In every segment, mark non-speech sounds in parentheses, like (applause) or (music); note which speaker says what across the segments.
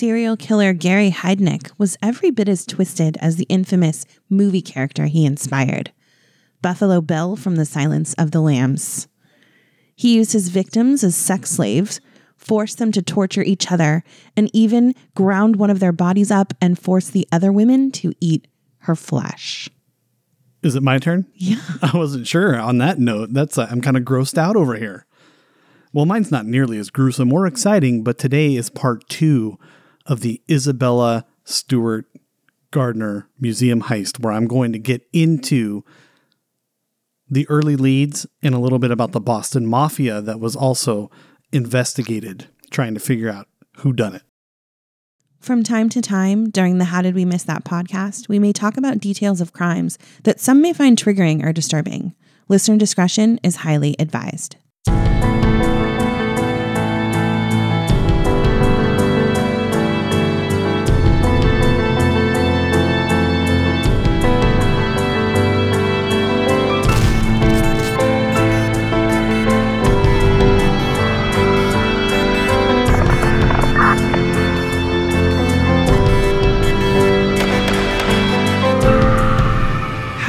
Speaker 1: serial killer Gary Heidnik was every bit as twisted as the infamous movie character he inspired, Buffalo Bill from The Silence of the Lambs. He used his victims as sex slaves, forced them to torture each other, and even ground one of their bodies up and forced the other women to eat her flesh.
Speaker 2: Is it my turn?
Speaker 1: Yeah. (laughs)
Speaker 2: I wasn't sure. On that note, that's uh, I'm kind of grossed out over here. Well, mine's not nearly as gruesome or exciting, but today is part two of the Isabella Stewart Gardner Museum heist, where I'm going to get into the early leads and a little bit about the Boston Mafia that was also investigated, trying to figure out who done it.
Speaker 1: From time to time during the How Did We Miss That podcast, we may talk about details of crimes that some may find triggering or disturbing. Listener discretion is highly advised.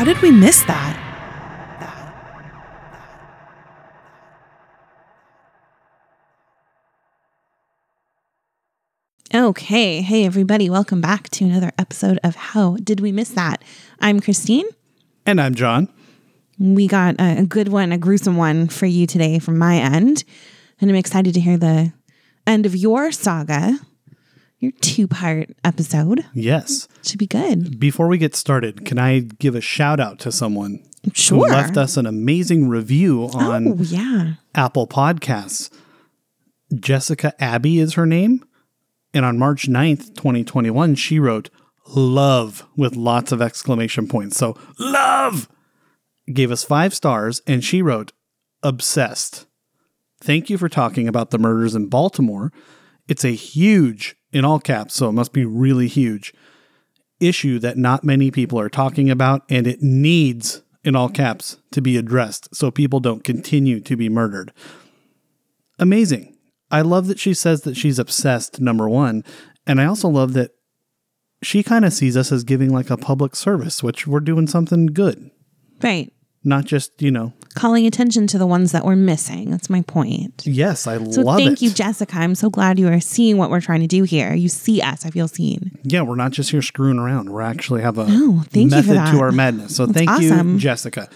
Speaker 1: How did we miss that? Okay. Hey, everybody. Welcome back to another episode of How Did We Miss That? I'm Christine.
Speaker 2: And I'm John.
Speaker 1: We got a, good one, a gruesome one for you today from my end. And I'm excited to hear the end of your saga, your two part episode.
Speaker 2: Yes.
Speaker 1: Should be good.
Speaker 2: Before we get started, can I give a shout out to someone
Speaker 1: Sure.
Speaker 2: who left us an amazing review on
Speaker 1: oh, yeah.
Speaker 2: Apple Podcasts. Jessica Abbey is her name. And on March 9th, 2021, she wrote love with lots of exclamation points. So, love gave us five stars. And she wrote obsessed. Thank you for talking about the murders in Baltimore. It's a huge, in all caps, so it must be really huge, issue that not many people are talking about. And it needs, in all caps, to be addressed so people don't continue to be murdered amazing. I love that she says that she's obsessed, number one. And I also love that she kind of sees us as giving like a public service, which we're doing something good,
Speaker 1: Right.
Speaker 2: Not just, you know,
Speaker 1: Calling attention to the ones that we're missing. That's my point.
Speaker 2: yes, I love it.
Speaker 1: So
Speaker 2: love
Speaker 1: thank
Speaker 2: it.
Speaker 1: you, Jessica. I'm so glad you are seeing what we're trying to do here. You see us. I feel seen.
Speaker 2: yeah, we're not just here screwing around. We're actually have a
Speaker 1: Oh, thank you
Speaker 2: method
Speaker 1: for that.
Speaker 2: to our madness. So thank
Speaker 1: awesome.
Speaker 2: you, Jessica.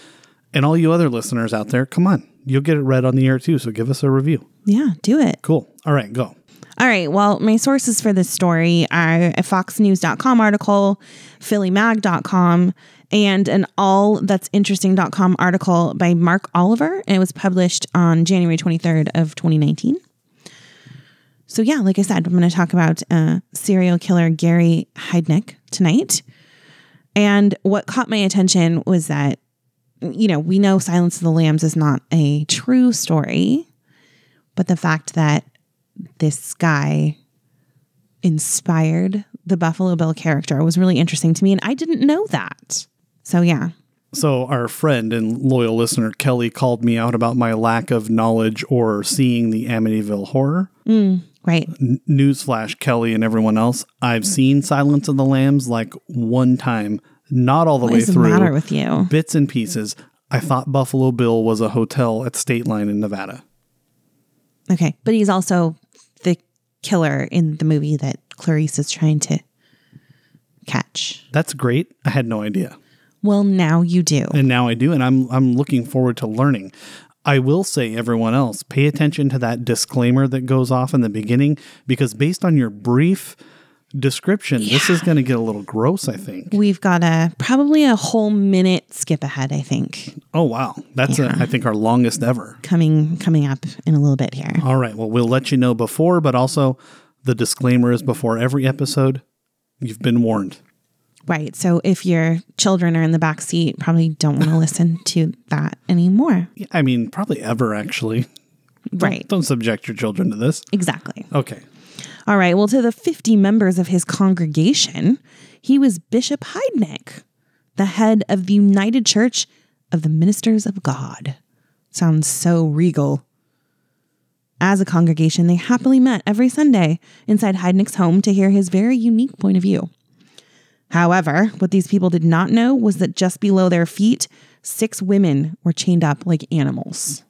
Speaker 2: And all you other listeners out there, come on. You'll get it read on the air too. So give us a review.
Speaker 1: Yeah, do it.
Speaker 2: Cool. All right, go.
Speaker 1: All right. Well, my sources for this story are a foxnews.com article, phillymag.com, and an allthat'sinteresting.com article by Mark Oliver. And it was published on January 23rd of 2019. So yeah, like I said, I'm going to talk about uh, serial killer Gary Heidnik tonight. And what caught my attention was that, you know, we know Silence of the Lambs is not a true story, but the fact that this guy inspired the Buffalo Bill character was really interesting to me. And I didn't know that. So, yeah.
Speaker 2: So, our friend and loyal listener Kelly called me out about my lack of knowledge or seeing the Amityville horror.
Speaker 1: Mm, right.
Speaker 2: N- Newsflash, Kelly and everyone else, I've seen Silence of the Lambs like one time, not all the
Speaker 1: What
Speaker 2: way
Speaker 1: is the
Speaker 2: through,
Speaker 1: matter with you?
Speaker 2: bits and pieces. I thought Buffalo Bill was a hotel at State Line in Nevada.
Speaker 1: Okay. But he's also the killer in the movie that Clarice is trying to catch.
Speaker 2: That's great. I had no idea.
Speaker 1: Well, now you do.
Speaker 2: and now I do, and I'm I'm looking forward to learning. I will say, everyone else, pay attention to that disclaimer that goes off in the beginning because based on your brief description, this is going to get a little gross. I think.
Speaker 1: We've got a probably a whole minute skip ahead, I think,
Speaker 2: Oh wow, that's uh, a, I think our longest ever.
Speaker 1: coming coming up in a little bit here.
Speaker 2: All right, well we'll let you know before, but also the disclaimer is before every episode. You've been warned.
Speaker 1: Right. So if your children are in the back seat, probably don't want to listen to that anymore.
Speaker 2: I mean, probably ever actually.
Speaker 1: Right.
Speaker 2: Don't subject your children to this.
Speaker 1: Exactly.
Speaker 2: Okay.
Speaker 1: All right. Well, to the 50 members of his congregation, he was Bishop Heidnik, the head of the United Church of the Ministers of God. Sounds so regal. As a congregation, they happily met every Sunday inside Heidnik's home to hear his very unique point of view. However, what these people did not know was that just below their feet, six women were chained up like animals.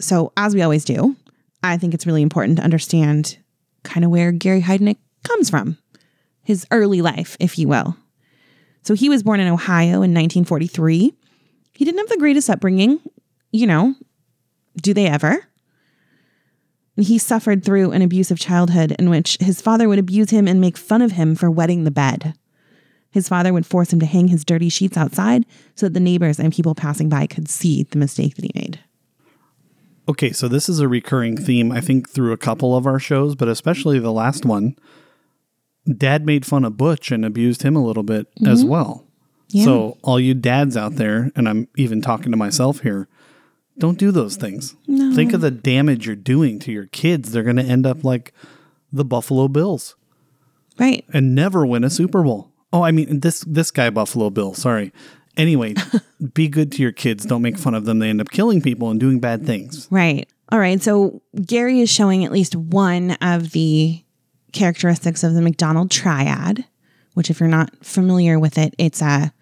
Speaker 1: So, as we always do, I think it's really important to understand kind of where Gary Heidnik comes from, his early life, if you will. So, he was born in Ohio in 1943. He didn't have the greatest upbringing, you know, do they ever? He suffered through an abusive childhood in which his father would abuse him and make fun of him for wetting the bed. His father would force him to hang his dirty sheets outside so that the neighbors and people passing by could see the mistake that he made.
Speaker 2: Okay, so this is a recurring theme, I think, through a couple of our shows, but especially the last one. Dad made fun of Butch and abused him a little bit as mm-hmm. well.
Speaker 1: Yeah.
Speaker 2: So, all you dads out there, and I'm even talking to myself here, don't do those things. Think of the damage you're doing to your kids. They're going to end up like the Buffalo Bills
Speaker 1: Right.
Speaker 2: and never win a Super Bowl. Oh, I mean this this guy Buffalo Bill. Sorry. Anyway, (laughs) be good to your kids. Don't make fun of them. They end up killing people and doing bad things.
Speaker 1: Right. All right. So Gary is showing at least one of the characteristics of the McDonald triad, which, if you're not familiar with it, it's a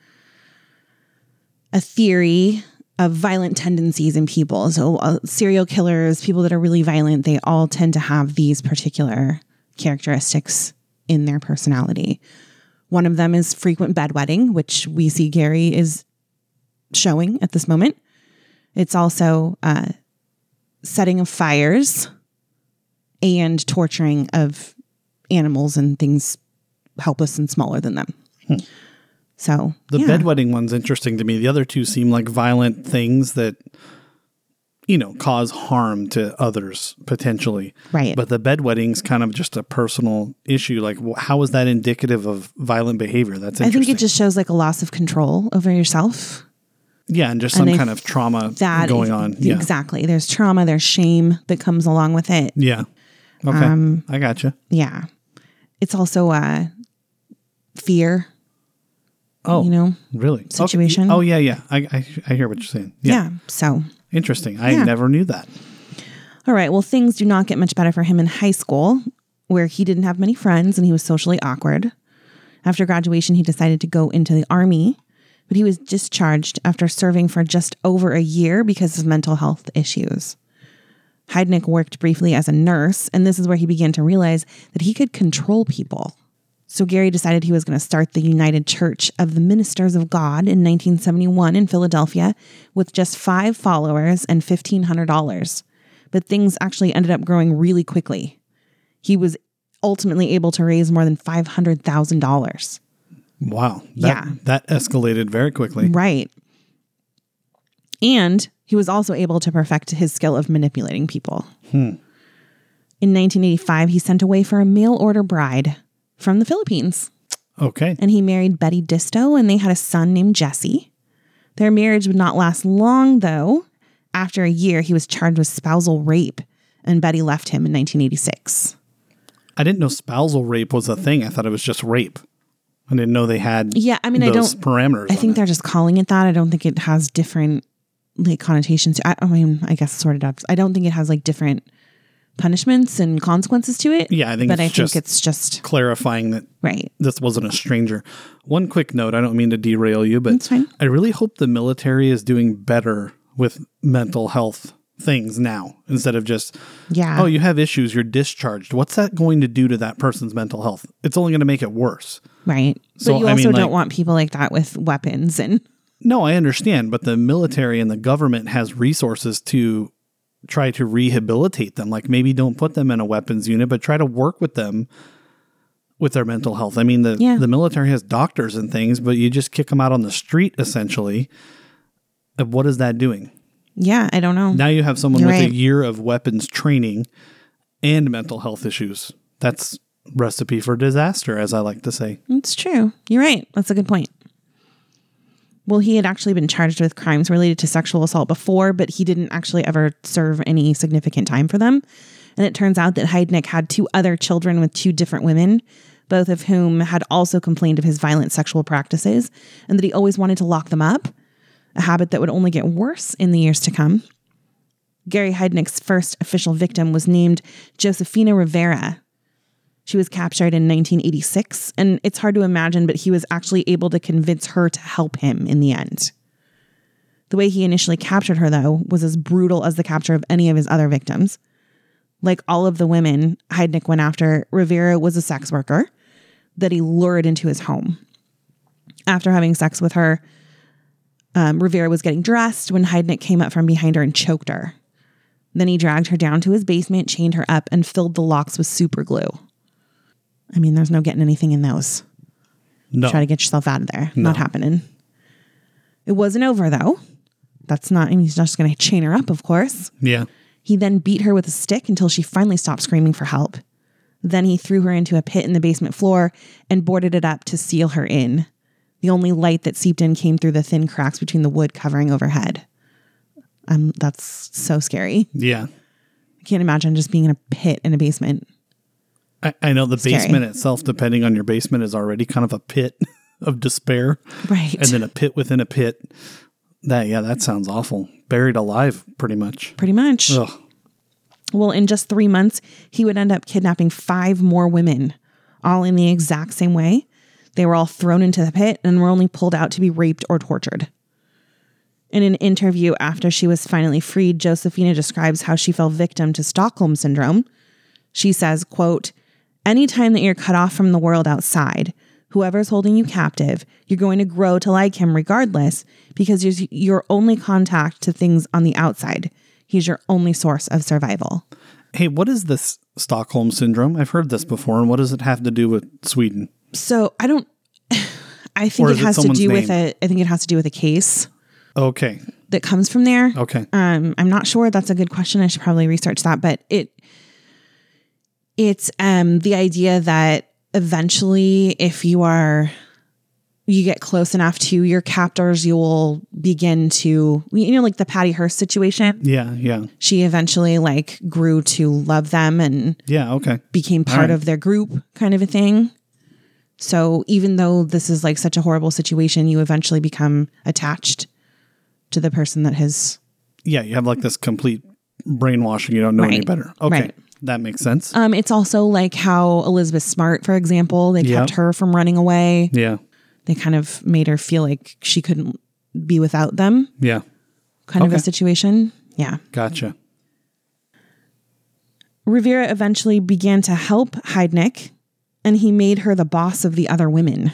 Speaker 1: a theory of violent tendencies in people. So uh, serial killers, people that are really violent, they all tend to have these particular characteristics in their personality. One of them is frequent bedwetting, which we see Gary is showing at this moment. It's also uh, setting of fires and torturing of animals and things helpless and smaller than them. So
Speaker 2: The
Speaker 1: yeah.
Speaker 2: bedwetting one's interesting to me. The other two seem like violent things that, you know, cause harm to others potentially.
Speaker 1: Right.
Speaker 2: But the bedwetting's kind of just a personal issue. Like, how is that indicative of violent behavior? That's
Speaker 1: I think it just shows like a loss of control over yourself.
Speaker 2: yeah, and just some
Speaker 1: they-
Speaker 2: kind of trauma
Speaker 1: That
Speaker 2: going on. Yeah.
Speaker 1: Exactly. There's trauma, there's shame that comes along with it.
Speaker 2: Yeah. Okay.
Speaker 1: Um,
Speaker 2: I gotcha.
Speaker 1: Yeah. It's also uh fear,
Speaker 2: Oh,
Speaker 1: you know.
Speaker 2: really? Okay.
Speaker 1: situation.
Speaker 2: Oh, yeah, yeah. I, I, I hear what you're saying. Yeah.
Speaker 1: Yeah. So
Speaker 2: Interesting. I
Speaker 1: Yeah.
Speaker 2: never knew that.
Speaker 1: All right. Well, things do not get much better for him in high school, where he didn't have many friends and he was socially awkward. After graduation, he decided to go into the army, but he was discharged after serving for just over a year because of mental health issues. Heidnik worked briefly as a nurse, and this is where he began to realize that he could control people. So Gary decided he was going to start the United Church of the Ministers of God in 1971 in Philadelphia with just five followers and $1,500. But things actually ended up growing really quickly. He was ultimately able to raise more than $500,000.
Speaker 2: Wow. That,
Speaker 1: Yeah.
Speaker 2: That escalated very quickly.
Speaker 1: Right. And he was also able to perfect his skill of manipulating people. Hmm. In 1985, he sent away for a mail order bride from the Philippines.
Speaker 2: Okay.
Speaker 1: and he married Betty Disto, and they had a son named Jesse. Their marriage would not last long, though. After a year, he was charged with spousal rape, and Betty left him in 1986.
Speaker 2: I didn't know spousal rape was a thing. I thought it was just rape. I didn't know they had
Speaker 1: Yeah, I mean, I don't.
Speaker 2: parameters.
Speaker 1: I think they're just calling it that. I don't think it has different like connotations. I, I mean, I guess sort of. I don't think it has like different punishments and consequences to it.
Speaker 2: Yeah, I think
Speaker 1: but
Speaker 2: it's
Speaker 1: I think it's just
Speaker 2: clarifying that
Speaker 1: right.
Speaker 2: this wasn't a stranger. One quick note, I don't mean to derail you, but I really hope the military is doing better with mental health things now instead of just
Speaker 1: Yeah.
Speaker 2: oh you have issues you're discharged what's that going to do to that person's mental health it's only going to make it worse
Speaker 1: right.
Speaker 2: So,
Speaker 1: but you
Speaker 2: I
Speaker 1: also
Speaker 2: mean,
Speaker 1: don't
Speaker 2: like-
Speaker 1: want people like that with weapons and
Speaker 2: no i understand but the military and the government has resources to try to rehabilitate them like maybe don't put them in a weapons unit but try to work with them with their mental health i mean the,
Speaker 1: Yeah.
Speaker 2: the military has doctors and things but you just kick them out on the street essentially Uh, what is that doing
Speaker 1: yeah, I don't know.
Speaker 2: now you have someone
Speaker 1: You're
Speaker 2: with a year of weapons training and mental health issues that's recipe for disaster as i like to say
Speaker 1: It's true. You're right. That's a good point. Well, he had actually been charged with crimes related to sexual assault before, but he didn't actually ever serve any significant time for them. And it turns out that Heidnik had two other children with two different women, both of whom had also complained of his violent sexual practices, and that he always wanted to lock them up, a habit that would only get worse in the years to come. Gary Heidnik's first official victim was named Josefina Rivera. She was captured in 1986, and it's hard to imagine, but he was actually able to convince her to help him in the end. The way he initially captured her, though, was as brutal as the capture of any of his other victims. Like all of the women Heidnik went after, Rivera was a sex worker that he lured into his home. After having sex with her, um, Rivera was getting dressed when Heidnik came up from behind her and choked her. Then he dragged her down to his basement, chained her up, and filled the locks with super glue. I mean, there's no getting anything in those.
Speaker 2: No.
Speaker 1: Try to get yourself out of there. Not happening. It wasn't over though. That's not, and he's not just going to chain her up, of course.
Speaker 2: yeah.
Speaker 1: He then beat her with a stick until she finally stopped screaming for help. Then he threw her into a pit in the basement floor and boarded it up to seal her in. The only light that seeped in came through the thin cracks between the wood covering overhead. Um, that's so scary.
Speaker 2: Yeah.
Speaker 1: I can't imagine just being in a pit in a basement.
Speaker 2: I, I know the
Speaker 1: Scary.
Speaker 2: basement itself, depending on your basement, is already kind of a pit (laughs) of despair.
Speaker 1: Right.
Speaker 2: And then a pit within a pit. That yeah, that sounds awful. Buried alive, pretty much.
Speaker 1: Pretty much.
Speaker 2: Ugh.
Speaker 1: Well, in just three months, he would end up kidnapping five more women, all in the exact same way. They were all thrown into the pit and were only pulled out to be raped or tortured. In an interview after she was finally freed, Josefina describes how she fell victim to Stockholm syndrome. She says, quote, Anytime that you're cut off from the world outside, whoever's holding you captive, you're going to grow to like him regardless because he's your only contact to things on the outside. He's your only source of survival.
Speaker 2: Hey, what is this Stockholm syndrome? I've heard this before, and what does it have to do with Sweden?
Speaker 1: So I don't. (sighs) I think it
Speaker 2: is it
Speaker 1: has to do with
Speaker 2: name?
Speaker 1: a. I think it has to do with a case
Speaker 2: Okay.
Speaker 1: that comes from there.
Speaker 2: Okay.
Speaker 1: Um, I'm not sure. That's a good question. I should probably research that. But it, it's um the idea that eventually, if you are, you get close enough to your captors, you will begin to, you know, like the Patty Hearst situation.
Speaker 2: Yeah. Yeah.
Speaker 1: She eventually like grew to love them and
Speaker 2: Yeah. Okay.
Speaker 1: became part
Speaker 2: right.
Speaker 1: of their group kind of a thing. So even though this is like such a horrible situation, you eventually become attached to the person that has
Speaker 2: Yeah. You have like this complete brainwashing. You don't know any better. Okay.
Speaker 1: Right.
Speaker 2: That makes sense.
Speaker 1: um it's also like how Elizabeth Smart, for example, they kept her from running away.
Speaker 2: yeah.
Speaker 1: They kind of made her feel like she couldn't be without them,
Speaker 2: Yeah.
Speaker 1: kind of a situation. Yeah.
Speaker 2: Gotcha.
Speaker 1: Rivera eventually began to help Heidnik, and he made her the boss of the other women.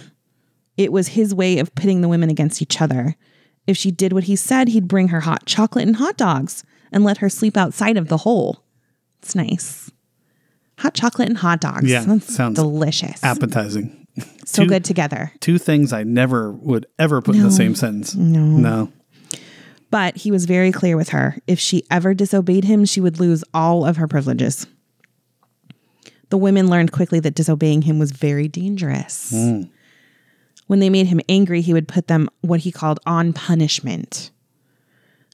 Speaker 1: It was his way of pitting the women against each other. If she did what he said, he'd bring her hot chocolate and hot dogs and let her sleep outside of the hole. It's nice. Hot chocolate and hot dogs.
Speaker 2: Yeah,
Speaker 1: That's
Speaker 2: sounds
Speaker 1: delicious.
Speaker 2: Appetizing.
Speaker 1: so
Speaker 2: two-
Speaker 1: good together.
Speaker 2: Two things I never would ever put in the same sentence. No. No.
Speaker 1: But he was very clear with her. If she ever disobeyed him, she would lose all of her privileges. The women learned quickly that disobeying him was very dangerous. Hmm. When they made him angry, he would put them what he called on punishment.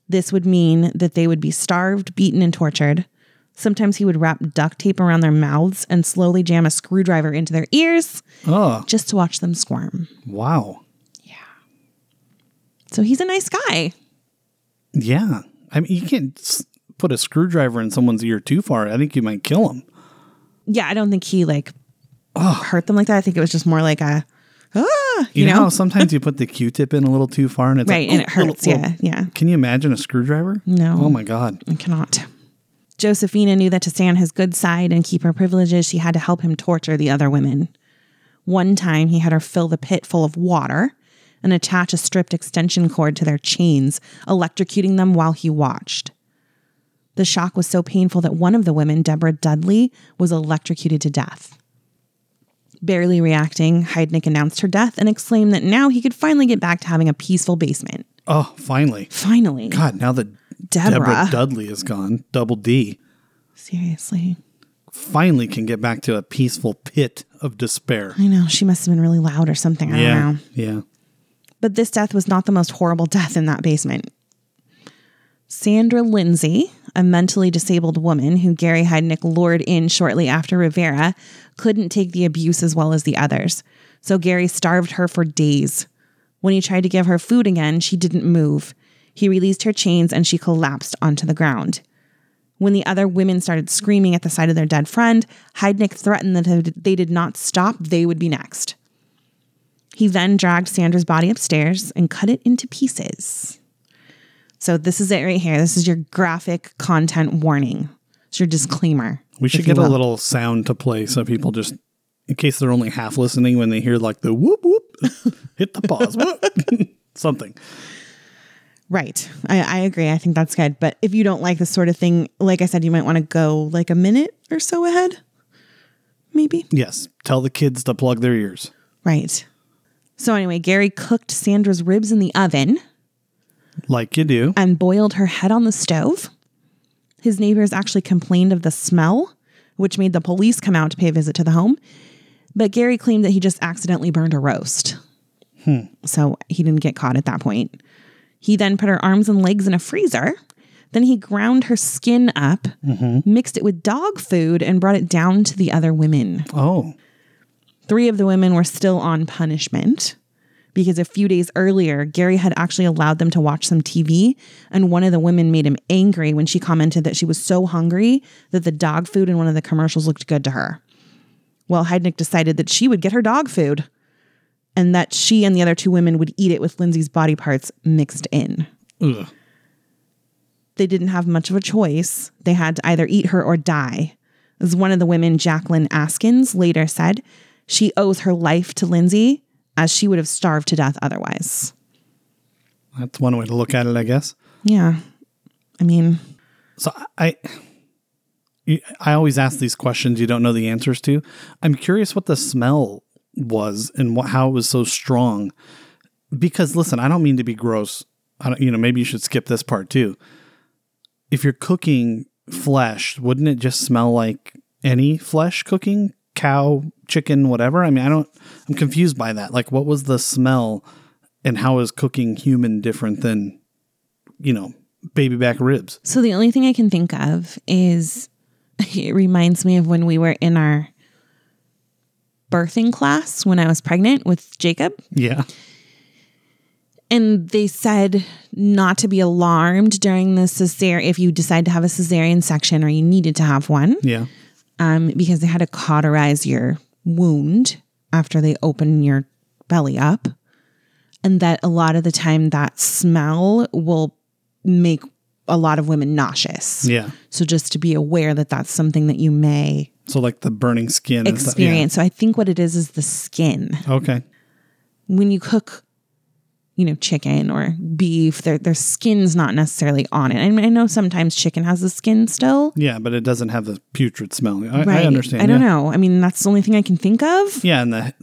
Speaker 1: This would mean that they would be starved, beaten, and tortured. Sometimes he would wrap duct tape around their mouths and slowly jam a screwdriver into their ears
Speaker 2: Oh,
Speaker 1: just to watch them squirm.
Speaker 2: wow. Yeah.
Speaker 1: So he's a nice guy.
Speaker 2: Yeah. I mean, you can't s- put a screwdriver in someone's ear too far. I think you might kill them.
Speaker 1: yeah, I don't think he like hurt them like that. I think it was just more like a ah,
Speaker 2: You,
Speaker 1: you,
Speaker 2: know,
Speaker 1: know,
Speaker 2: how sometimes you put the Q-tip in a little too far and it's
Speaker 1: right,
Speaker 2: like,
Speaker 1: and it hurts.
Speaker 2: little-
Speaker 1: yeah, yeah,
Speaker 2: Can you imagine a screwdriver?
Speaker 1: No.
Speaker 2: Oh my God.
Speaker 1: I cannot. Josefina knew that to stay on his good side and keep her privileges, she had to help him torture the other women. One time, he had her fill the pit full of water and attach a stripped extension cord to their chains, electrocuting them while he watched. The shock was so painful that one of the women, Deborah Dudley, was electrocuted to death. Barely reacting, Heidnik announced her death and exclaimed that now he could finally get back to having a peaceful basement.
Speaker 2: Oh, finally.
Speaker 1: Finally.
Speaker 2: God, now that
Speaker 1: Deborah.
Speaker 2: Deborah Dudley is gone, double D,
Speaker 1: Seriously.
Speaker 2: finally can get back to a peaceful pit of despair.
Speaker 1: I know. She must have been really loud or something. I don't know.
Speaker 2: Yeah.
Speaker 1: But this death was not the most horrible death in that basement. Sandra Lindsay, a mentally disabled woman who Gary Heidnik lured in shortly after Rivera, couldn't take the abuse as well as the others. So Gary starved her for days. When he tried to give her food again, she didn't move. He released her chains and she collapsed onto the ground. When the other women started screaming at the sight of their dead friend, Heidnik threatened that if they did not stop, they would be next. He then dragged Sandra's body upstairs and cut it into pieces. So, this is it right here. This is your graphic content warning. It's your disclaimer.
Speaker 2: We should get a little sound to play so people just, in case they're only half listening, when they hear like the whoop whoop, (laughs) hit the pause, whoop, (laughs) something.
Speaker 1: Right. I, I agree. I think that's good. But if you don't like this sort of thing, like I said, you might want to go like a minute or so ahead. Maybe.
Speaker 2: Yes. Tell the kids to plug their ears.
Speaker 1: Right. So, anyway, Gary cooked Sandra's ribs in the oven
Speaker 2: Like you do.
Speaker 1: and boiled her head on the stove. His neighbors actually complained of the smell, which made the police come out to pay a visit to the home. But Gary claimed that he just accidentally burned a roast. Hmm. So he didn't get caught at that point. He then put her arms and legs in a freezer. Then he ground her skin up, mm-hmm. mixed it with dog food, and brought it down to the other women.
Speaker 2: Oh,
Speaker 1: Three of the women were still on punishment because a few days earlier, Gary had actually allowed them to watch some TV, and one of the women made him angry when she commented that she was so hungry that the dog food in one of the commercials looked good to her. Well, Heidnik decided that she would get her dog food and that she and the other two women would eat it with Lindsay's body parts mixed in.
Speaker 2: ugh.
Speaker 1: They didn't have much of a choice. They had to either eat her or die. As one of the women, Jacqueline Askins, later said, she owes her life to Lindsay as she would have starved to death otherwise.
Speaker 2: that's one way to look at it, I guess.
Speaker 1: Yeah. I mean,
Speaker 2: So I, I, I always ask these questions you don't know the answers to. I'm curious what the smell was and what, how it was so strong. Because listen, I don't mean to be gross. I don't, you know, maybe you should skip this part too. If you're cooking flesh, wouldn't it just smell like any flesh cooking? Cow, chicken, whatever. I mean, I don't. I'm confused by that. Like, what was the smell, and how is cooking human different than, you know, baby back ribs?
Speaker 1: so the only thing I can think of is (laughs) it reminds me of when we were in our birthing class when I was pregnant with Jacob.
Speaker 2: Yeah.
Speaker 1: And they said not to be alarmed during the cesarean if you decide to have a cesarean section or you needed to have one,
Speaker 2: Yeah.
Speaker 1: um, because they had to cauterize your wound after they open your belly up. And that a lot of the time that smell will make a lot of women nauseous.
Speaker 2: Yeah.
Speaker 1: So just to be aware that that's something that you may
Speaker 2: So like the burning skin and stuff. Yeah.
Speaker 1: experience. So I think what it is is the skin.
Speaker 2: Okay.
Speaker 1: when you cook, you know, chicken or beef, their their skin's not necessarily on it. I, mean, I know sometimes chicken has the skin still.
Speaker 2: Yeah, but it doesn't have the putrid smell. I, I understand.
Speaker 1: I don't
Speaker 2: yeah.
Speaker 1: know. I mean, that's the only thing I can think of.
Speaker 2: Yeah, and the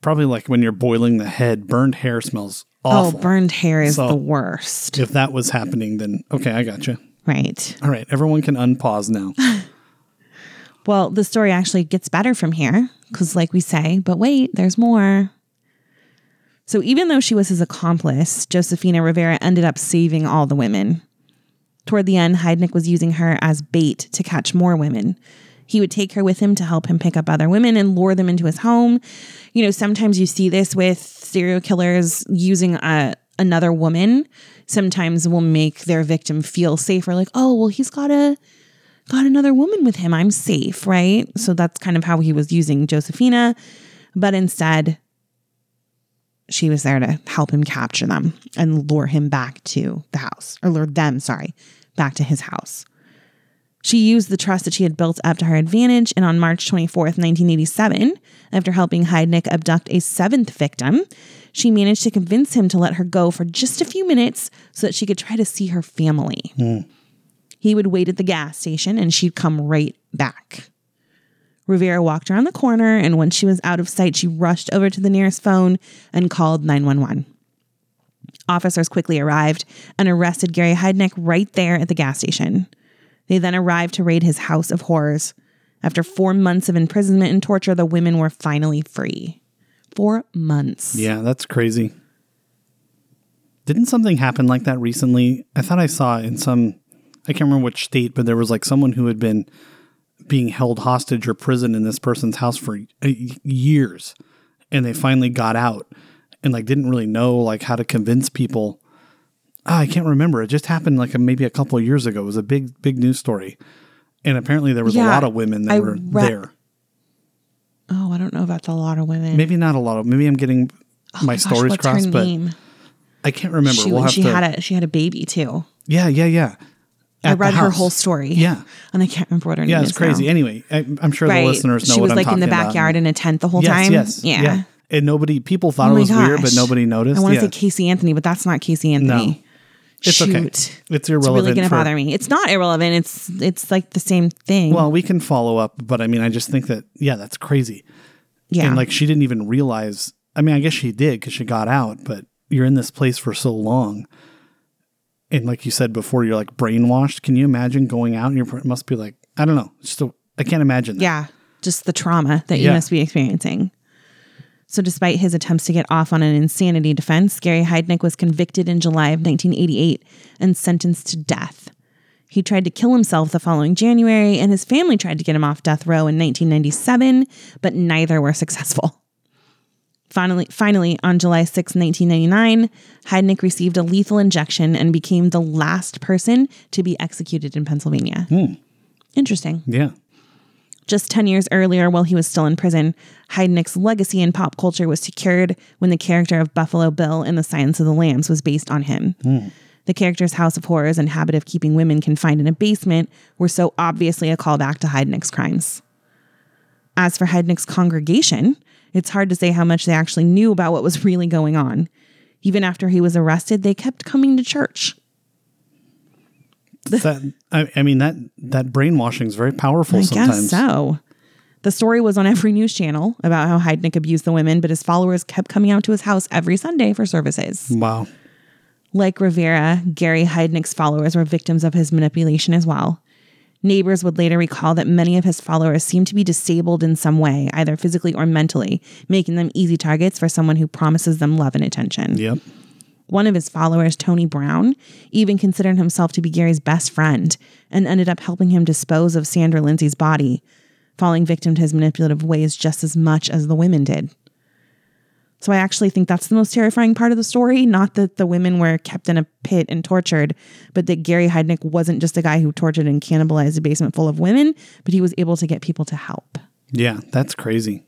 Speaker 2: probably like when you're boiling the head, burned hair smells
Speaker 1: oh,
Speaker 2: awful.
Speaker 1: Oh, burned hair is
Speaker 2: So-
Speaker 1: the worst.
Speaker 2: If that was happening, then okay, I got you.
Speaker 1: Right.
Speaker 2: All right, everyone can unpause now. (laughs)
Speaker 1: Well, the story actually gets better from here because, like we say, but wait, there's more. So, even though she was his accomplice, Josefina Rivera ended up saving all the women. Toward the end, Heidnik was using her as bait to catch more women. He would take her with him to help him pick up other women and lure them into his home. You know, sometimes you see this with serial killers using a, another woman. Sometimes will make their victim feel safer, like, oh, well, he's got a got another woman with him. I'm safe, right? So that's kind of how he was using Josefina. But instead, she was there to help him capture them and lure him back to the house, or lure them, sorry, back to his house. She used the trust that she had built up to her advantage, and on March 24th, 1987, after helping Heidnik abduct a seventh victim, she managed to convince him to let her go for just a few minutes so that she could try to see her family. Hmm. He would wait at the gas station and she'd come right back. Rivera walked around the corner, and once she was out of sight, she rushed over to the nearest phone and called 911. Officers quickly arrived and arrested Gary Heidnik right there at the gas station. They then arrived to raid his house of horrors. After four months of imprisonment and torture, the women were finally free. Four months.
Speaker 2: yeah, that's crazy. Didn't something happen like that recently? I thought I saw it in some I can't remember which state, but there was like someone who had been being held hostage or prison in this person's house for years and they finally got out and like didn't really know like how to convince people Ah, I can't remember. It just happened like maybe a couple of years ago. It was a big, big news story. And apparently there was a lot of women that
Speaker 1: I
Speaker 2: were
Speaker 1: re-
Speaker 2: there.
Speaker 1: Oh, I don't know about a lot of women.
Speaker 2: Maybe not a lot of. Maybe I'm getting
Speaker 1: Oh
Speaker 2: my
Speaker 1: gosh,
Speaker 2: stories
Speaker 1: what's
Speaker 2: crossed,
Speaker 1: her
Speaker 2: but? I can't remember.
Speaker 1: She,
Speaker 2: we'll
Speaker 1: she
Speaker 2: to.
Speaker 1: had a she had a baby too.
Speaker 2: yeah, yeah, yeah.
Speaker 1: I read her whole story.
Speaker 2: Yeah.
Speaker 1: and I can't remember what her
Speaker 2: Yeah,
Speaker 1: name
Speaker 2: Yeah,
Speaker 1: it's
Speaker 2: crazy.
Speaker 1: now.
Speaker 2: Anyway, I, I'm sure the listeners know
Speaker 1: she was like in the
Speaker 2: about.
Speaker 1: backyard in a tent the whole
Speaker 2: yes,
Speaker 1: time.
Speaker 2: Yes,
Speaker 1: yeah.
Speaker 2: And nobody, people thought
Speaker 1: Oh
Speaker 2: it was weird, but nobody noticed.
Speaker 1: I want to
Speaker 2: yeah.
Speaker 1: say Casey Anthony, but that's not Casey Anthony.
Speaker 2: It's.
Speaker 1: Shoot.
Speaker 2: It's
Speaker 1: It's
Speaker 2: irrelevant.
Speaker 1: really going to bother me. It's not irrelevant. It's it's like the same thing.
Speaker 2: Well, we can follow up, but I mean, I just think that yeah, that's crazy.
Speaker 1: yeah.
Speaker 2: And like, she didn't even realize. I mean, I guess she did because she got out, but you're in this place for so long, and like you said before, you're like brainwashed. Can you imagine going out you must be like I don't know. Just I can't imagine. That.
Speaker 1: yeah, just the trauma that you
Speaker 2: Yeah.
Speaker 1: must be experiencing. So, despite his attempts to get off on an insanity defense, Gary Heidnik was convicted in July of 1988 and sentenced to death. He tried to kill himself the following January, and his family tried to get him off death row in 1997, but neither were successful. Finally, finally, on July 6, 1999, Heidnik received a lethal injection and became the last person to be executed in Pennsylvania. Hmm. Interesting.
Speaker 2: Yeah.
Speaker 1: Just 10 years earlier, while he was still in prison, Heidnik's legacy in pop culture was secured when the character of Buffalo Bill in The Silence of the Lambs was based on him. The character's house of horrors and habit of keeping women confined in a basement were so obviously a callback to Heidnik's crimes. As for Heidnik's congregation, it's hard to say how much they actually knew about what was really going on. Even after he was arrested, they kept coming to church.
Speaker 2: that I, I mean that that brainwashing is very powerful
Speaker 1: I
Speaker 2: sometimes.
Speaker 1: guess so. The story was on every news channel about how Heidnik abused the women, but his followers kept coming out to his house every Sunday for services.
Speaker 2: Wow.
Speaker 1: Like Rivera, Gary Heidnik's followers were victims of his manipulation as well. Neighbors would later recall that many of his followers seemed to be disabled in some way, either physically or mentally, making them easy targets for someone who promises them love and attention.
Speaker 2: Yep.
Speaker 1: One of his followers, Tony Brown, even considered himself to be Gary's best friend and ended up helping him dispose of Sandra Lindsay's body, falling victim to his manipulative ways just as much as the women did. So I actually think that's the most terrifying part of the story. Not that the women were kept in a pit and tortured, but that Gary Heidnik wasn't just a guy who tortured and cannibalized a basement full of women, but he was able to get people to help.
Speaker 2: Yeah, that's crazy.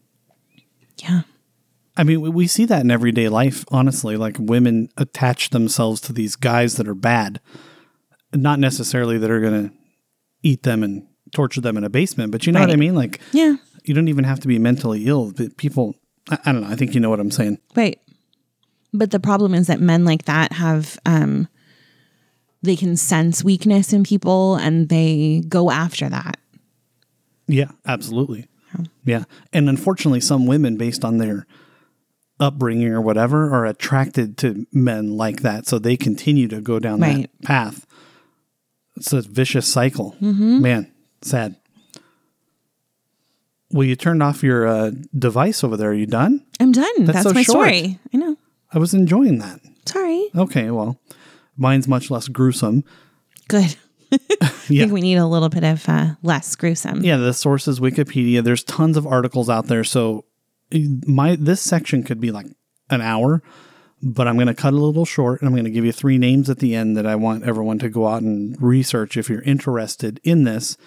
Speaker 1: Yeah.
Speaker 2: I mean, we- see that in everyday life, honestly. Like women attach themselves to these guys that are bad, not necessarily that are going to eat them and torture them in a basement, but you know what I mean? Like,
Speaker 1: Yeah.
Speaker 2: you don't even have to be mentally ill. People, I, I don't know. I think you know what I'm saying.
Speaker 1: Right. But the problem is that men like that have um they can sense weakness in people and they go after that.
Speaker 2: Yeah, absolutely. Yeah. And unfortunately, some women, based on their upbringing or whatever, are attracted to men like that. So they continue to go down
Speaker 1: Right.
Speaker 2: that path. It's a vicious cycle. Man, sad. Well, you turned off your uh, device over there. Are you done?
Speaker 1: I'm done. That's,
Speaker 2: so
Speaker 1: my
Speaker 2: short.
Speaker 1: story. I know.
Speaker 2: I was enjoying that.
Speaker 1: Sorry.
Speaker 2: Okay, well, mine's much less gruesome.
Speaker 1: Good. (laughs) I think we need a little bit of uh, less gruesome.
Speaker 2: Yeah, the source is Wikipedia. There's tons of articles out there. So my this section could be like an hour, but I'm going to cut a little short and I'm going to give you three names at the end that I want everyone to go out and research if you're interested in this.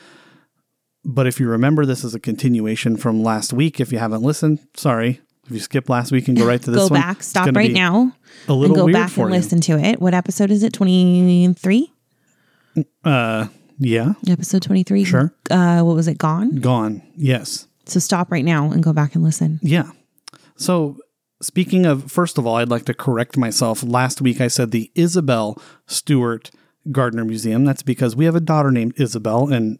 Speaker 2: But if you remember, this is a continuation from last week. If you haven't listened, sorry. If you skip last week and go right to (laughs) this
Speaker 1: Go
Speaker 2: one,
Speaker 1: back, stop right now,
Speaker 2: A little
Speaker 1: and
Speaker 2: go
Speaker 1: back and
Speaker 2: you.
Speaker 1: listen to it. What episode is it? 23?
Speaker 2: Uh, yeah,
Speaker 1: Episode 23?
Speaker 2: Sure.
Speaker 1: Uh, what was it? Gone?
Speaker 2: gone. Yes.
Speaker 1: So stop right now and go back and listen.
Speaker 2: Yeah. So, speaking of, first of all, I'd like to correct myself. Last week I said the Isabel Stewart Gardner Museum. That's because we have a daughter named Isabel, and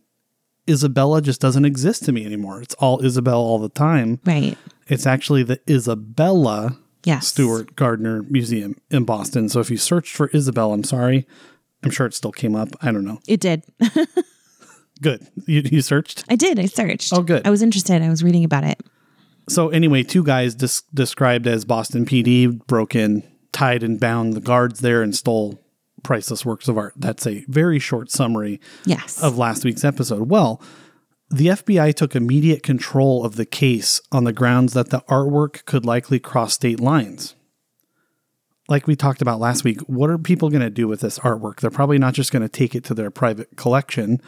Speaker 2: Isabella just doesn't exist to me anymore. It's all Isabel all the time.
Speaker 1: Right.
Speaker 2: It's actually the Isabella
Speaker 1: Yes.
Speaker 2: Stewart Gardner Museum in Boston. So, if you searched for Isabel, I'm sorry. I'm sure it still came up. I don't know.
Speaker 1: It did. (laughs)
Speaker 2: Good. You, you searched?
Speaker 1: I did. I searched.
Speaker 2: Oh, good.
Speaker 1: I was interested. I was reading about it.
Speaker 2: So anyway, two guys dis- described as Boston PD broke in, tied and bound the guards there, and stole priceless works of art. That's a very short summary
Speaker 1: Yes.
Speaker 2: of last week's episode. Well, the FBI took immediate control of the case on the grounds that the artwork could likely cross state lines. Like we talked about last week, what are people going to do with this artwork? They're probably not just going to take it to their private collection.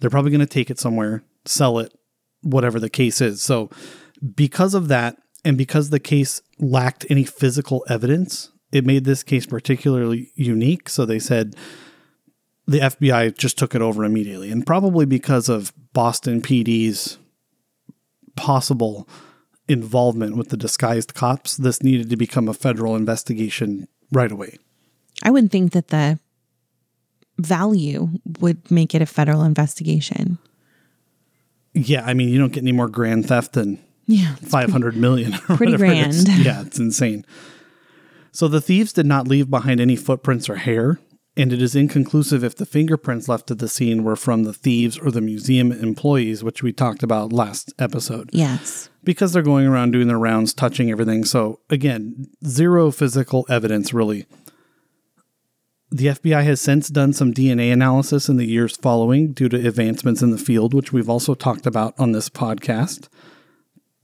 Speaker 2: They're probably going to take it somewhere, sell it, whatever the case is. So, because of that, and because the case lacked any physical evidence, it made this case particularly unique. So, they said the FBI just took it over immediately. And probably because of Boston PD's possible involvement with the disguised cops, this needed to become a federal investigation right away.
Speaker 1: I wouldn't think that the value would make it a federal investigation.
Speaker 2: Yeah, I mean, you don't get any more grand theft than
Speaker 1: Yeah.
Speaker 2: 500 million. or
Speaker 1: pretty
Speaker 2: whatever it is.
Speaker 1: grand.
Speaker 2: Yeah, it's insane. So the thieves did not leave behind any footprints or hair, and it is inconclusive if the fingerprints left at the scene were from the thieves or the museum employees, which we talked about last episode.
Speaker 1: Yes.
Speaker 2: Because they're going around doing their rounds, touching everything. So again, zero physical evidence really. The FBI has since done some DNA analysis in the years following due to advancements in the field, which we've also talked about on this podcast.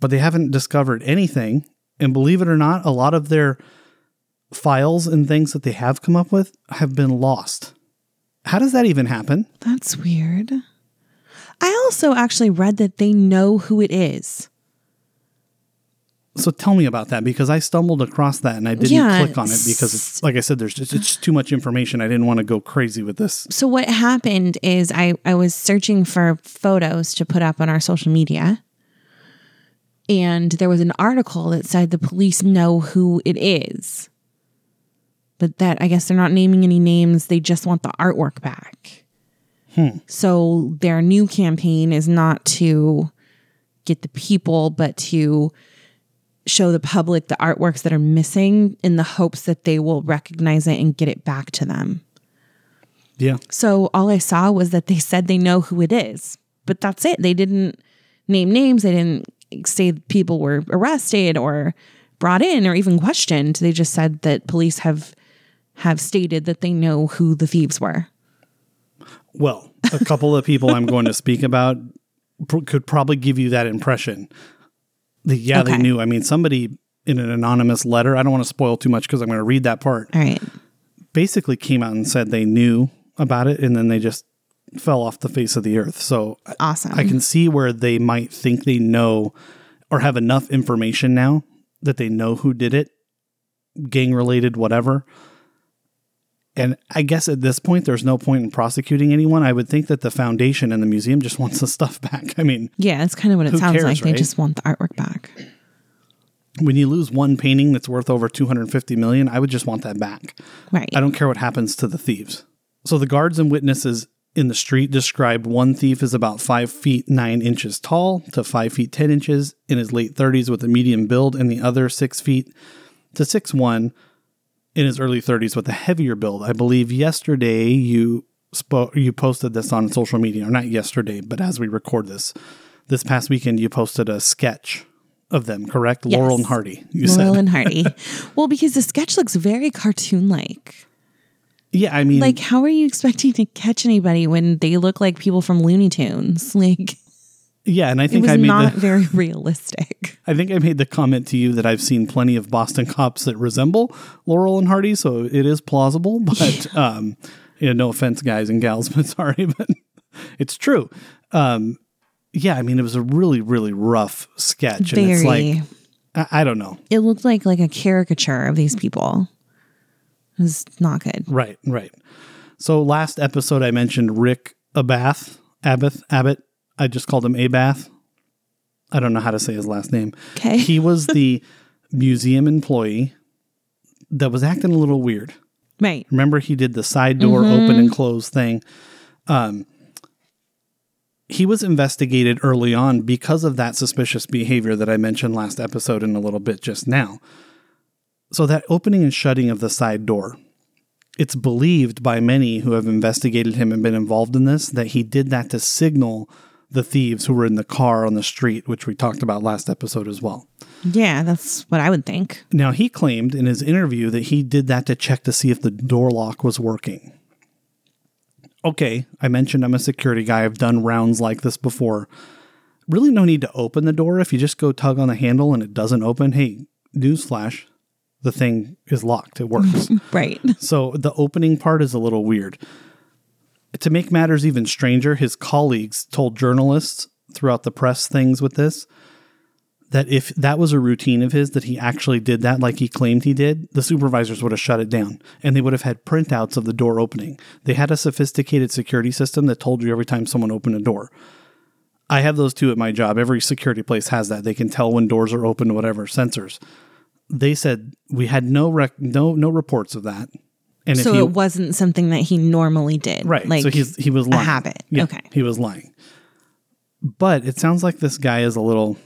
Speaker 2: But they haven't discovered anything. And believe it or not, a lot of their files and things that they have come up with have been lost. How does that even happen?
Speaker 1: That's weird. I also actually read that they know who it is.
Speaker 2: So tell me about that because I stumbled across that and I didn't
Speaker 1: Yeah,
Speaker 2: click on it because it's like I said, there's just it's too much information. I didn't want to go crazy with this.
Speaker 1: So what happened is I I was searching for photos to put up on our social media. And there was an article that said the police know who it is. But that I guess they're not naming any names, they just want the artwork back. Hmm. So their new campaign is not to get the people, but to show the public the artworks that are missing in the hopes that they will recognize it and get it back to them.
Speaker 2: Yeah.
Speaker 1: So all I saw was that they said they know who it is, but that's it. They didn't name names. They didn't say people were arrested or brought in or even questioned. They just said that police have have stated that they know who the thieves were.
Speaker 2: Well, a couple of people I'm going to speak about pr- could probably give you that impression. The, yeah, they knew. I mean, somebody in an anonymous letter, I don't want to spoil too much because I'm going to read that part,
Speaker 1: All right.
Speaker 2: basically came out and said they knew about it and then they just fell off the face of the earth. So I-
Speaker 1: Awesome.
Speaker 2: I can see where they might think they know or have enough information now that they know who did it, gang related, whatever. And I guess at this point, there's no point in prosecuting anyone. I would think that the foundation and the museum just (laughs) wants the stuff back. I mean,
Speaker 1: yeah, it's kind of what it sounds
Speaker 2: cares,
Speaker 1: like. They
Speaker 2: right?
Speaker 1: just want the artwork back.
Speaker 2: when you lose one painting that's worth over 250 million, I would just want that back.
Speaker 1: Right.
Speaker 2: I don't care what happens to the thieves. So the guards and witnesses in the street described one thief as about five feet nine inches tall to five feet ten inches in his late 30s with a medium build, and the other six feet to six one in his early 30s with a heavier build. I believe yesterday you spoke, you posted this on social media, or not yesterday, but as we record this, this past weekend you posted a sketch of them. Correct, Laurel and Hardy. You
Speaker 1: Laurel
Speaker 2: said,
Speaker 1: and (laughs) Hardy. well, because the sketch looks very cartoon like.
Speaker 2: yeah. I mean,
Speaker 1: Like, how are you expecting to catch anybody when they look like people from Looney Tunes? (laughs) Like,
Speaker 2: yeah, and I
Speaker 1: it
Speaker 2: think
Speaker 1: was
Speaker 2: I made
Speaker 1: not
Speaker 2: the,
Speaker 1: very (laughs) realistic.
Speaker 2: I think I made the comment to you that I've seen plenty of Boston cops that resemble Laurel and Hardy, so it is plausible. (laughs) But um, you know, no offense, guys and gals, (laughs) but sorry, but it's true. Um, yeah, I mean, it was a really, really rough sketch, and it's
Speaker 1: Very.
Speaker 2: like I, I don't know.
Speaker 1: it looked like like a caricature of these people. It was not good.
Speaker 2: Right, right. So last episode, I mentioned Rick Abath, Abath, Abbott. I just called him Abath. I don't know how to say his last name.
Speaker 1: Okay.
Speaker 2: He was the (laughs) museum employee that was acting a little weird.
Speaker 1: Right.
Speaker 2: Remember, he did the side door open and close thing. Um, he was investigated early on because of that suspicious behavior that I mentioned last episode and a little bit just now. So, that opening and shutting of the side door, it's believed by many who have investigated him and been involved in this that he did that to signal the thieves who were in the car on the street, which we talked about last episode as well.
Speaker 1: Yeah, that's what I would think.
Speaker 2: Now, he claimed in his interview that he did that to check to see if the door lock was working. Okay, I mentioned I'm a security guy. I've done rounds like this before. Really, no need to open the door. If you just go tug on the handle and it doesn't open, hey, newsflash, the thing is locked. It works. (laughs)
Speaker 1: Right.
Speaker 2: so the opening part is a little weird. To make matters even stranger, his colleagues told journalists throughout the press things with this that if that was a routine of his that he actually did that like he claimed he did, the supervisors would have shut it down and they would have had printouts of the door opening. They had a sophisticated security system that told you every time someone opened a door. I have those too at my job. Every security place has that. They can tell when doors are open, whatever sensors. They said we had no rec- no no reports of that. And
Speaker 1: So
Speaker 2: he,
Speaker 1: it wasn't something that he normally did.
Speaker 2: right,
Speaker 1: Like
Speaker 2: so he's he was lying.
Speaker 1: habit.
Speaker 2: Yeah,
Speaker 1: Okay.
Speaker 2: he was lying. But it sounds like this guy is a little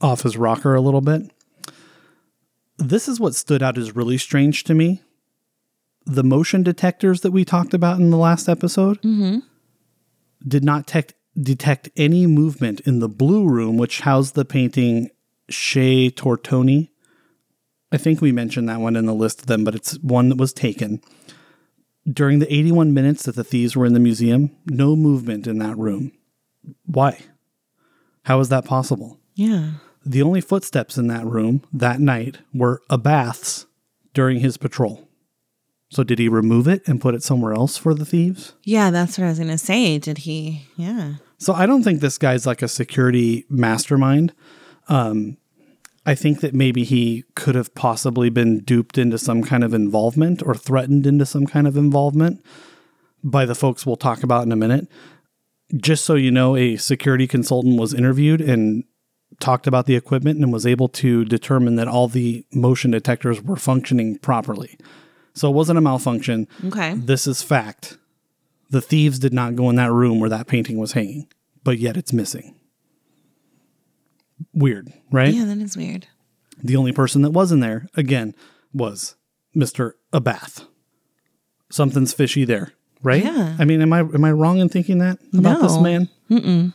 Speaker 2: off his rocker a little bit. This is what stood out as really strange to me. The motion detectors that we talked about in the last episode mm-hmm. did not tec- detect any movement in the blue room, which housed the painting Chez Tortoni. I think we mentioned that one in the list of them, but it's one that was taken. During the 81 minutes that the thieves were in the museum, no movement in that room. Why? How is that possible?
Speaker 1: yeah.
Speaker 2: The only footsteps in that room that night were Abath's during his patrol. So did he remove it and put it somewhere else for the thieves?
Speaker 1: Yeah, that's what I was gonna say. Did he yeah.
Speaker 2: So I don't think this guy's like a security mastermind. Um, I think that maybe he could have possibly been duped into some kind of involvement or threatened into some kind of involvement by the folks we'll talk about in a minute. Just so you know, a security consultant was interviewed and talked about the equipment and was able to determine that all the motion detectors were functioning properly. So it wasn't a malfunction.
Speaker 1: Okay.
Speaker 2: This is fact. The thieves did not go in that room where that painting was hanging, but yet it's missing. Weird, right?
Speaker 1: Yeah, that is weird.
Speaker 2: The only person that was in there, again, was Mr. Abath. Something's fishy there, right?
Speaker 1: Yeah.
Speaker 2: I mean, am I am I wrong in thinking that about this man? Mm-mm.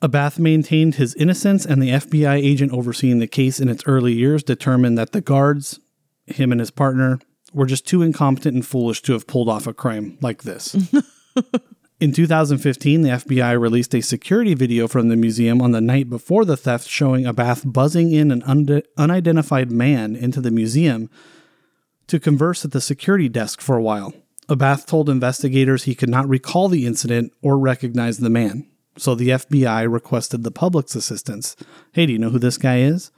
Speaker 2: Abath maintained his innocence, and the FBI agent overseeing the case in its early years determined that the guards, him and his partner, were just too incompetent and foolish to have pulled off a crime like this. (laughs) In 2015, the FBI released a security video from the museum on the night before the theft showing Abath buzzing in an unidentified man into the museum to converse at the security desk for a while. Abath told investigators he could not recall the incident or recognize the man. So the FBI requested the public's assistance. Hey, do you know who this guy is?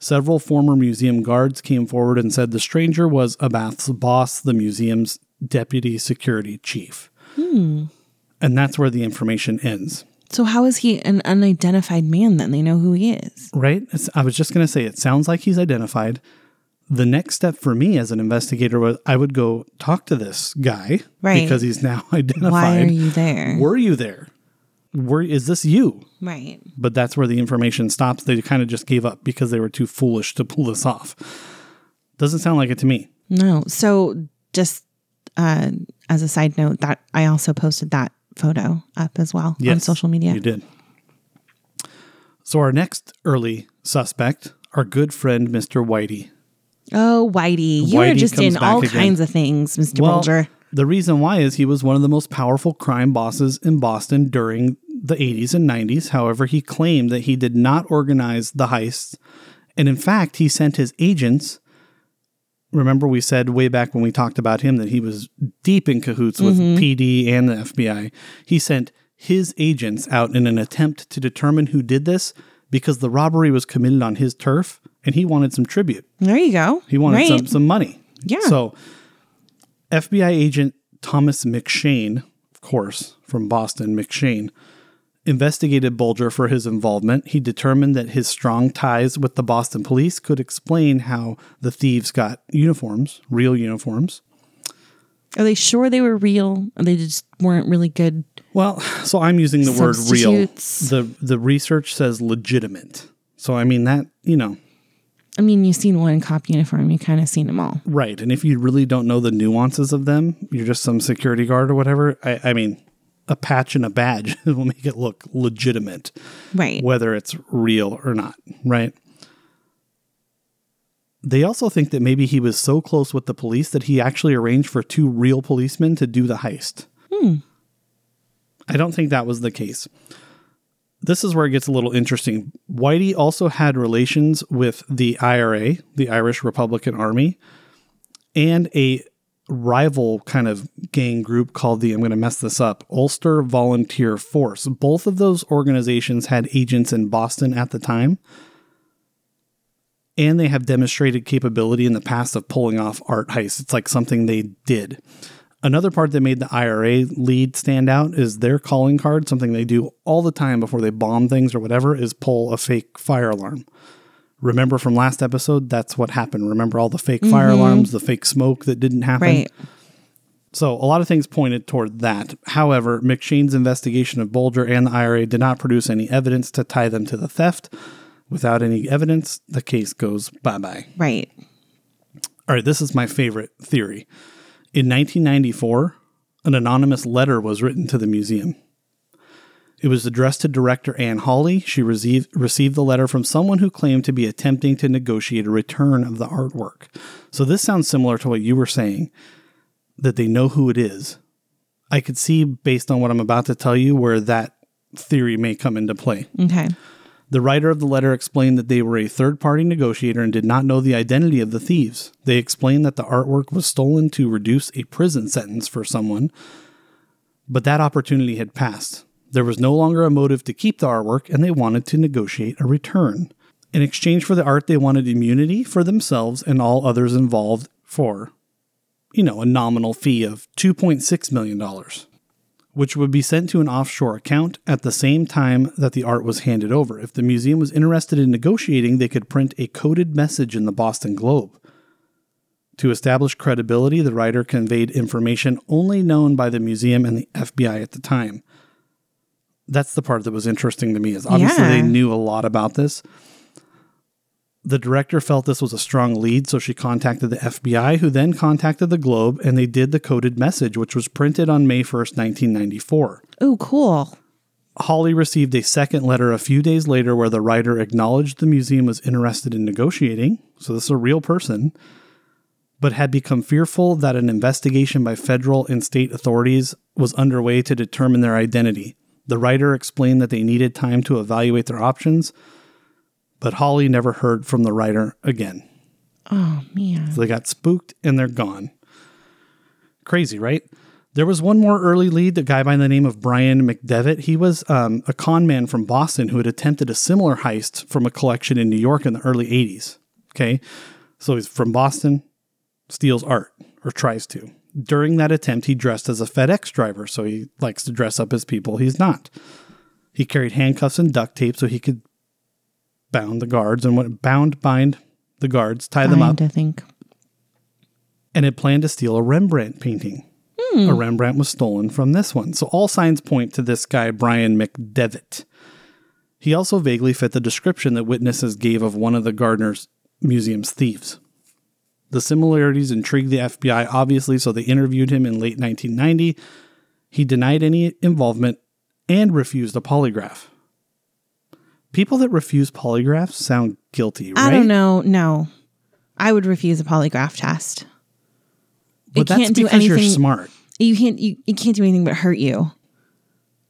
Speaker 2: Several former museum guards came forward and said the stranger was Abath's boss, the museum's deputy security chief. Hmm. And that's where the information ends,
Speaker 1: So how is he an unidentified man then? They know who he is.
Speaker 2: right? It's, I was just going to say, it sounds like he's identified. The next step for me as an investigator was I would go talk to this guy
Speaker 1: Right.
Speaker 2: because he's now identified. (laughs)
Speaker 1: Why are you there?
Speaker 2: Were you there? Were, is this you?
Speaker 1: right.
Speaker 2: But that's where the information stops. They kind of just gave up because they were too foolish to pull this off. Doesn't sound like it to me.
Speaker 1: No. So just uh, as a side note, that I also posted that photo up as well on social media.
Speaker 2: You did. So our next early suspect, our good friend Mr. Whitey.
Speaker 1: Oh, Whitey, you are just in all
Speaker 2: again.
Speaker 1: kinds of things, Mr. Bulger.
Speaker 2: the reason why is he was one of the most powerful crime bosses in Boston during the 80s and 90s. However, he claimed that he did not organize the heists. And in fact, he sent his agents. Remember, we said way back when we talked about him that he was deep in cahoots with mm-hmm. PD and the FBI. He sent his agents out in an attempt to determine who did this because the robbery was committed on his turf and he wanted some tribute.
Speaker 1: There you go.
Speaker 2: He wanted
Speaker 1: right.
Speaker 2: some some money.
Speaker 1: Yeah.
Speaker 2: So FBI agent Thomas McShane, of course, from Boston, McShane, investigated Bulger for his involvement. He determined that his strong ties with the Boston police could explain how the thieves got uniforms, real uniforms.
Speaker 1: Are they sure they were real? Or they just weren't really good?
Speaker 2: Well, so I'm using the word real. The the research says legitimate. So I mean that, you know,
Speaker 1: I mean, you've seen one cop uniform, you kind of seen them all.
Speaker 2: Right. And if you really don't know the nuances of them, you're just some security guard or whatever. I, I mean, a patch and a badge (laughs) will make it look legitimate,
Speaker 1: Right.
Speaker 2: whether it's real or not. Right. They also think that maybe he was so close with the police that he actually arranged for two real policemen to do the heist. Hmm. I don't think that was the case. This is where it gets a little interesting. Whitey also had relations with the IRA, the Irish Republican Army, and a rival kind of gang group called the, I'm going to mess this up, Ulster Volunteer Force. Both of those organizations had agents in Boston at the time. And they have demonstrated capability in the past of pulling off art heists. It's like something they did. Another part that made the IRA lead stand out is their calling card, something they do all the time before they bomb things or whatever, is pull a fake fire alarm. Remember from last episode, that's what happened. Remember all the fake fire mm-hmm. alarms, the fake smoke that didn't happen?
Speaker 1: Right.
Speaker 2: So a lot of things pointed toward that. However, McShane's investigation of Bulger and the IRA did not produce any evidence to tie them to the theft. Without any evidence, the case goes bye bye.
Speaker 1: Right.
Speaker 2: All right, this is my favorite theory. In 1994, an anonymous letter was written to the museum. It was addressed to director Anne Hawley. She received, received the letter from someone who claimed to be attempting to negotiate a return of the artwork. So this sounds similar to what you were saying, that they know who it is. I could see, based on what I'm about to tell you, where that theory may come into play.
Speaker 1: Okay.
Speaker 2: The writer of the letter explained that they were a third party negotiator and did not know the identity of the thieves. They explained that the artwork was stolen to reduce a prison sentence for someone, but that opportunity had passed. There was no longer a motive to keep the artwork, and they wanted to negotiate a return. In exchange for the art, they wanted immunity for themselves and all others involved for, you know, a nominal fee of $2.6 million which would be sent to an offshore account at the same time that the art was handed over. If the museum was interested in negotiating, they could print a coded message in the Boston Globe. To establish credibility, the writer conveyed information only known by the museum and the FBI at the time. That's the part that was interesting to me is obviously
Speaker 1: Yeah.
Speaker 2: they knew a lot about this. The director felt this was a strong lead, so she contacted the FBI, who then contacted the Globe, and they did the coded message, which was printed on May 1st, 1994.
Speaker 1: Oh, cool.
Speaker 2: Hawley received a second letter a few days later where the writer acknowledged the museum was interested in negotiating, so this is a real person, but had become fearful that an investigation by federal and state authorities was underway to determine their identity. The writer explained that they needed time to evaluate their options, but Hawley never heard from the writer again.
Speaker 1: Oh, man.
Speaker 2: So they got spooked and they're gone. Crazy, right? There was one more early lead, a guy by the name of Brian McDevitt. He was um, a con man from Boston who had attempted a similar heist from a collection in New York in the early 80s. Okay. So he's from Boston, steals art or tries to. During that attempt, he dressed as a FedEx driver. So he likes to dress up as people he's not. He carried handcuffs and duct tape so he could bound the guards and what bound, bind the guards, tie them up
Speaker 1: I think.
Speaker 2: and had planned to steal a Rembrandt painting. Hmm. A Rembrandt was stolen from this one. So all signs point to this guy, Brian McDevitt. He also vaguely fit the description that witnesses gave of one of the Gardner's museum's thieves. The similarities intrigued the FBI, obviously, so they interviewed him in late 1990. He denied any involvement and refused a polygraph. People that refuse polygraphs sound guilty, right?
Speaker 1: I don't know. No. I would refuse a polygraph test.
Speaker 2: But
Speaker 1: it
Speaker 2: that's
Speaker 1: can't do
Speaker 2: because you're
Speaker 1: anything.
Speaker 2: smart.
Speaker 1: You can't. You, it can't do anything but hurt you.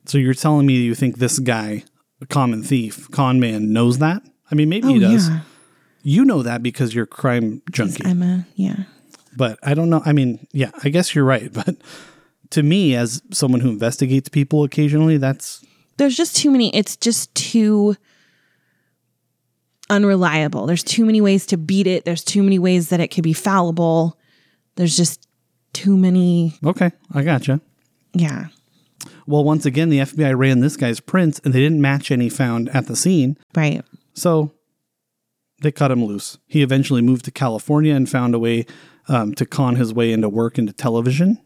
Speaker 2: So you're telling me you think this guy, a common thief, con man, knows that? I mean, maybe oh, he does.
Speaker 1: Oh, yeah.
Speaker 2: You know that because you're a crime junkie.
Speaker 1: I'm a yeah.
Speaker 2: But I don't know. I mean, yeah, I guess you're right. (laughs) But to me, as someone who investigates people occasionally, that's
Speaker 1: There's just too many. It's just too unreliable. There's too many ways to beat it. There's too many ways that it could be fallible. There's just too many.
Speaker 2: okay. I gotcha.
Speaker 1: Yeah.
Speaker 2: Well, once again, the FBI ran this guy's prints and they didn't match any found at the scene.
Speaker 1: Right.
Speaker 2: So they cut him loose. He eventually moved to California and found a way um, to con his way into work into television.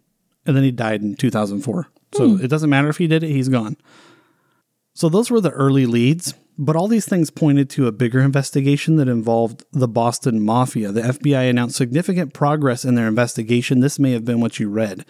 Speaker 2: And then he died in 2004. So it doesn't matter if he did it, he's gone. So those were the early leads, but all these things pointed to a bigger investigation that involved the Boston Mafia. The FBI announced significant progress in their investigation. This may have been what you read.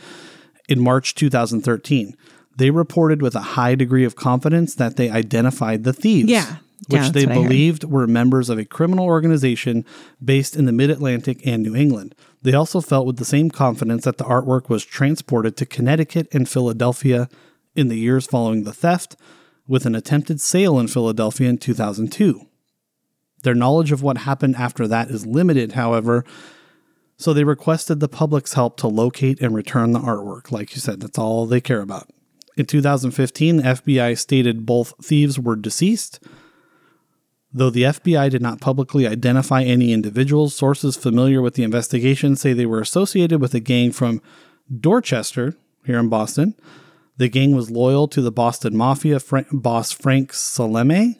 Speaker 2: In March 2013, they reported with a high degree of confidence that they identified the thieves.
Speaker 1: Yeah.
Speaker 2: Which
Speaker 1: Yeah,
Speaker 2: they
Speaker 1: that's what I heard.
Speaker 2: believed were members of a criminal organization based in the mid Atlantic and New England. They also felt with the same confidence that the artwork was transported to Connecticut and Philadelphia in the years following the theft, with an attempted sale in Philadelphia in 2002. Their knowledge of what happened after that is limited, however, So they requested the public's help to locate and return the artwork. Like you said, that's all they care about. In 2015, the FBI stated both thieves were deceased. Though the FBI did not publicly identify any individuals, sources familiar with the investigation say they were associated with a gang from Dorchester, here in Boston. The gang was loyal to the Boston Mafia boss Frank Salemme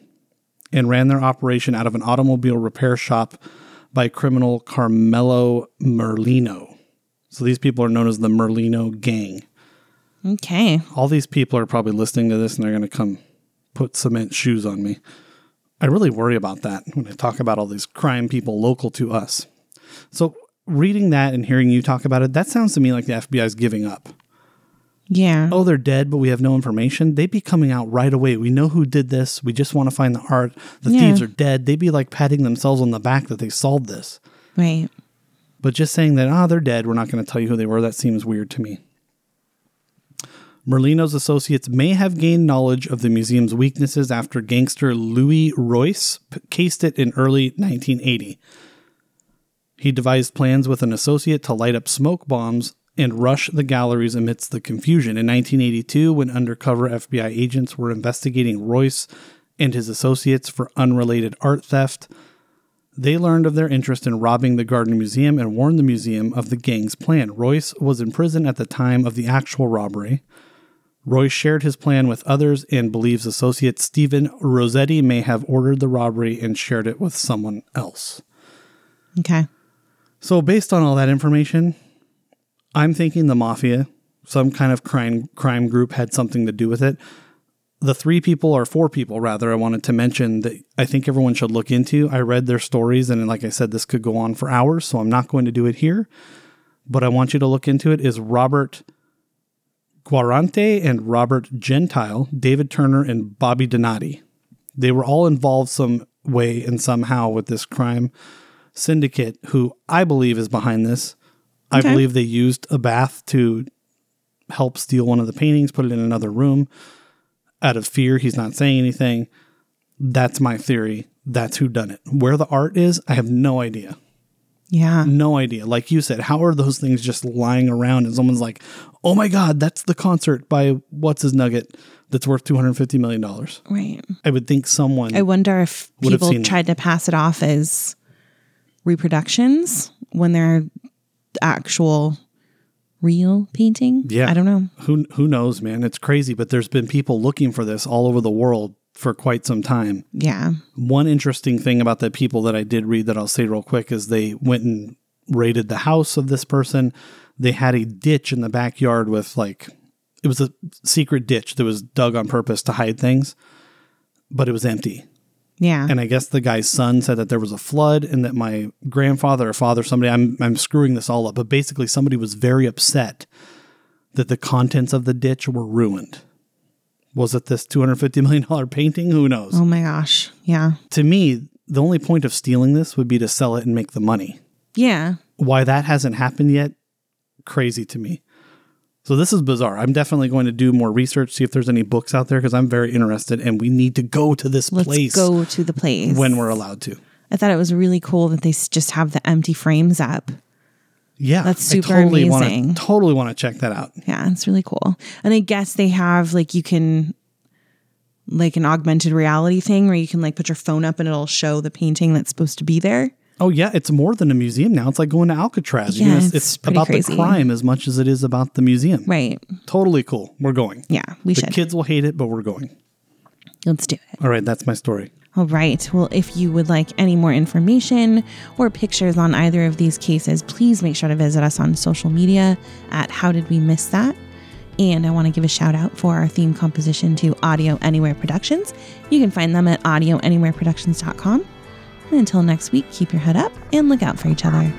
Speaker 2: and ran their operation out of an automobile repair shop by criminal Carmelo Merlino. So these people are known as the Merlino Gang.
Speaker 1: Okay.
Speaker 2: All these people are probably listening to this and they're going to come put cement shoes on me. I really worry about that when I talk about all these crime people local to us. So, reading that and hearing you talk about it, that sounds to me like the FBI is giving up.
Speaker 1: Yeah.
Speaker 2: Oh, they're dead, but we have no information. They'd be coming out right away. We know who did this. We just want to find the art. The
Speaker 1: Yeah.
Speaker 2: thieves are dead. They'd be like patting themselves on the back that they solved this.
Speaker 1: Right.
Speaker 2: But just saying that, ah, they're dead, we're not going to tell you who they were, that seems weird to me. Merlino's associates may have gained knowledge of the museum's weaknesses after gangster Louis Royce cased it in early 1980. He devised plans with an associate to light up smoke bombs and rush the galleries amidst the confusion. In 1982, when undercover FBI agents were investigating Royce and his associates for unrelated art theft, they learned of their interest in robbing the Gardner Museum and warned the museum of the gang's plan. Royce was in prison at the time of the actual robbery. Royce shared his plan with others and believes associate Stephen Rossetti may have ordered the robbery and shared it with someone else.
Speaker 1: Okay.
Speaker 2: So, based on all that information, I'm thinking the mafia, some kind of crime crime group, had something to do with it. The three people, or four people rather, I wanted to mention that I think everyone should look into. I read their stories, and like I said, this could go on for hours, so I'm not going to do it here. But I want you to look into it. Is Robert Guarente and Robert Gentile, David Turner, and Bobby Donati. They were all involved some way and somehow with this crime syndicate who I believe is behind this. I believe they used Abath to help steal one of the paintings, put it in another room out of fear. He's not saying anything. That's my theory. That's who done it. Where the art is, I have no idea.
Speaker 1: Yeah.
Speaker 2: No idea. Like you said, how are those things just lying around and someone's like, "Oh my god, that's the concert by what's his nugget that's worth 250 million dollars."
Speaker 1: Right.
Speaker 2: I would think someone
Speaker 1: I wonder if people
Speaker 2: seen that.
Speaker 1: tried to pass it off as reproductions when they're actual real painting.
Speaker 2: Yeah.
Speaker 1: I don't know.
Speaker 2: who who knows, man. It's crazy, but there's been people looking for this all over the world for quite some time.
Speaker 1: Yeah.
Speaker 2: One interesting thing about the people that I did read that I'll say real quick is they went and raided the house of this person. They had a ditch in the backyard with like it was a secret ditch that was dug on purpose to hide things, but it was empty.
Speaker 1: Yeah.
Speaker 2: And I guess the guy's son said that there was a flood and that my grandfather or father, somebody, I'm, I'm screwing this all up, but basically somebody was very upset that the contents of the ditch were ruined. Was it this $250 million painting? Who knows?
Speaker 1: oh my gosh. Yeah.
Speaker 2: To me, the only point of stealing this would be to sell it and make the money.
Speaker 1: Yeah.
Speaker 2: Why that hasn't happened yet, crazy to me. So this is bizarre. I'm definitely going to do more research, see if there's any books out there because I'm very interested and we need to go to this
Speaker 1: Let's
Speaker 2: place
Speaker 1: go to the place.
Speaker 2: when we're allowed to.
Speaker 1: I thought it was really cool that they just have the empty frames up.
Speaker 2: Yeah,
Speaker 1: That's
Speaker 2: I
Speaker 1: super
Speaker 2: totally Wanna,
Speaker 1: amazing.
Speaker 2: totally want to check that out.
Speaker 1: Yeah, it's really cool. And I guess they have like you can like an augmented reality thing where you can like put your phone up and it'll show the painting that's supposed to be there.
Speaker 2: Oh yeah, it's more than a museum now. It's like going to Alcatraz. You
Speaker 1: Yeah,
Speaker 2: know,
Speaker 1: it's
Speaker 2: it's about
Speaker 1: crazy.
Speaker 2: the crime as much as it is about the museum.
Speaker 1: Right.
Speaker 2: Totally cool. We're going.
Speaker 1: Yeah, we
Speaker 2: the
Speaker 1: should.
Speaker 2: kids will hate it, but we're going.
Speaker 1: Let's do it.
Speaker 2: All right, that's my story.
Speaker 1: All right. Well, if you would like any more information or pictures on either of these cases, please make sure to visit us on social media at How Did We Miss That? And I want to give a shout out for our theme composition to Audio Anywhere Productions. You can find them at audioanywhereproductions.com. And until next week, keep your head up and look out for each other.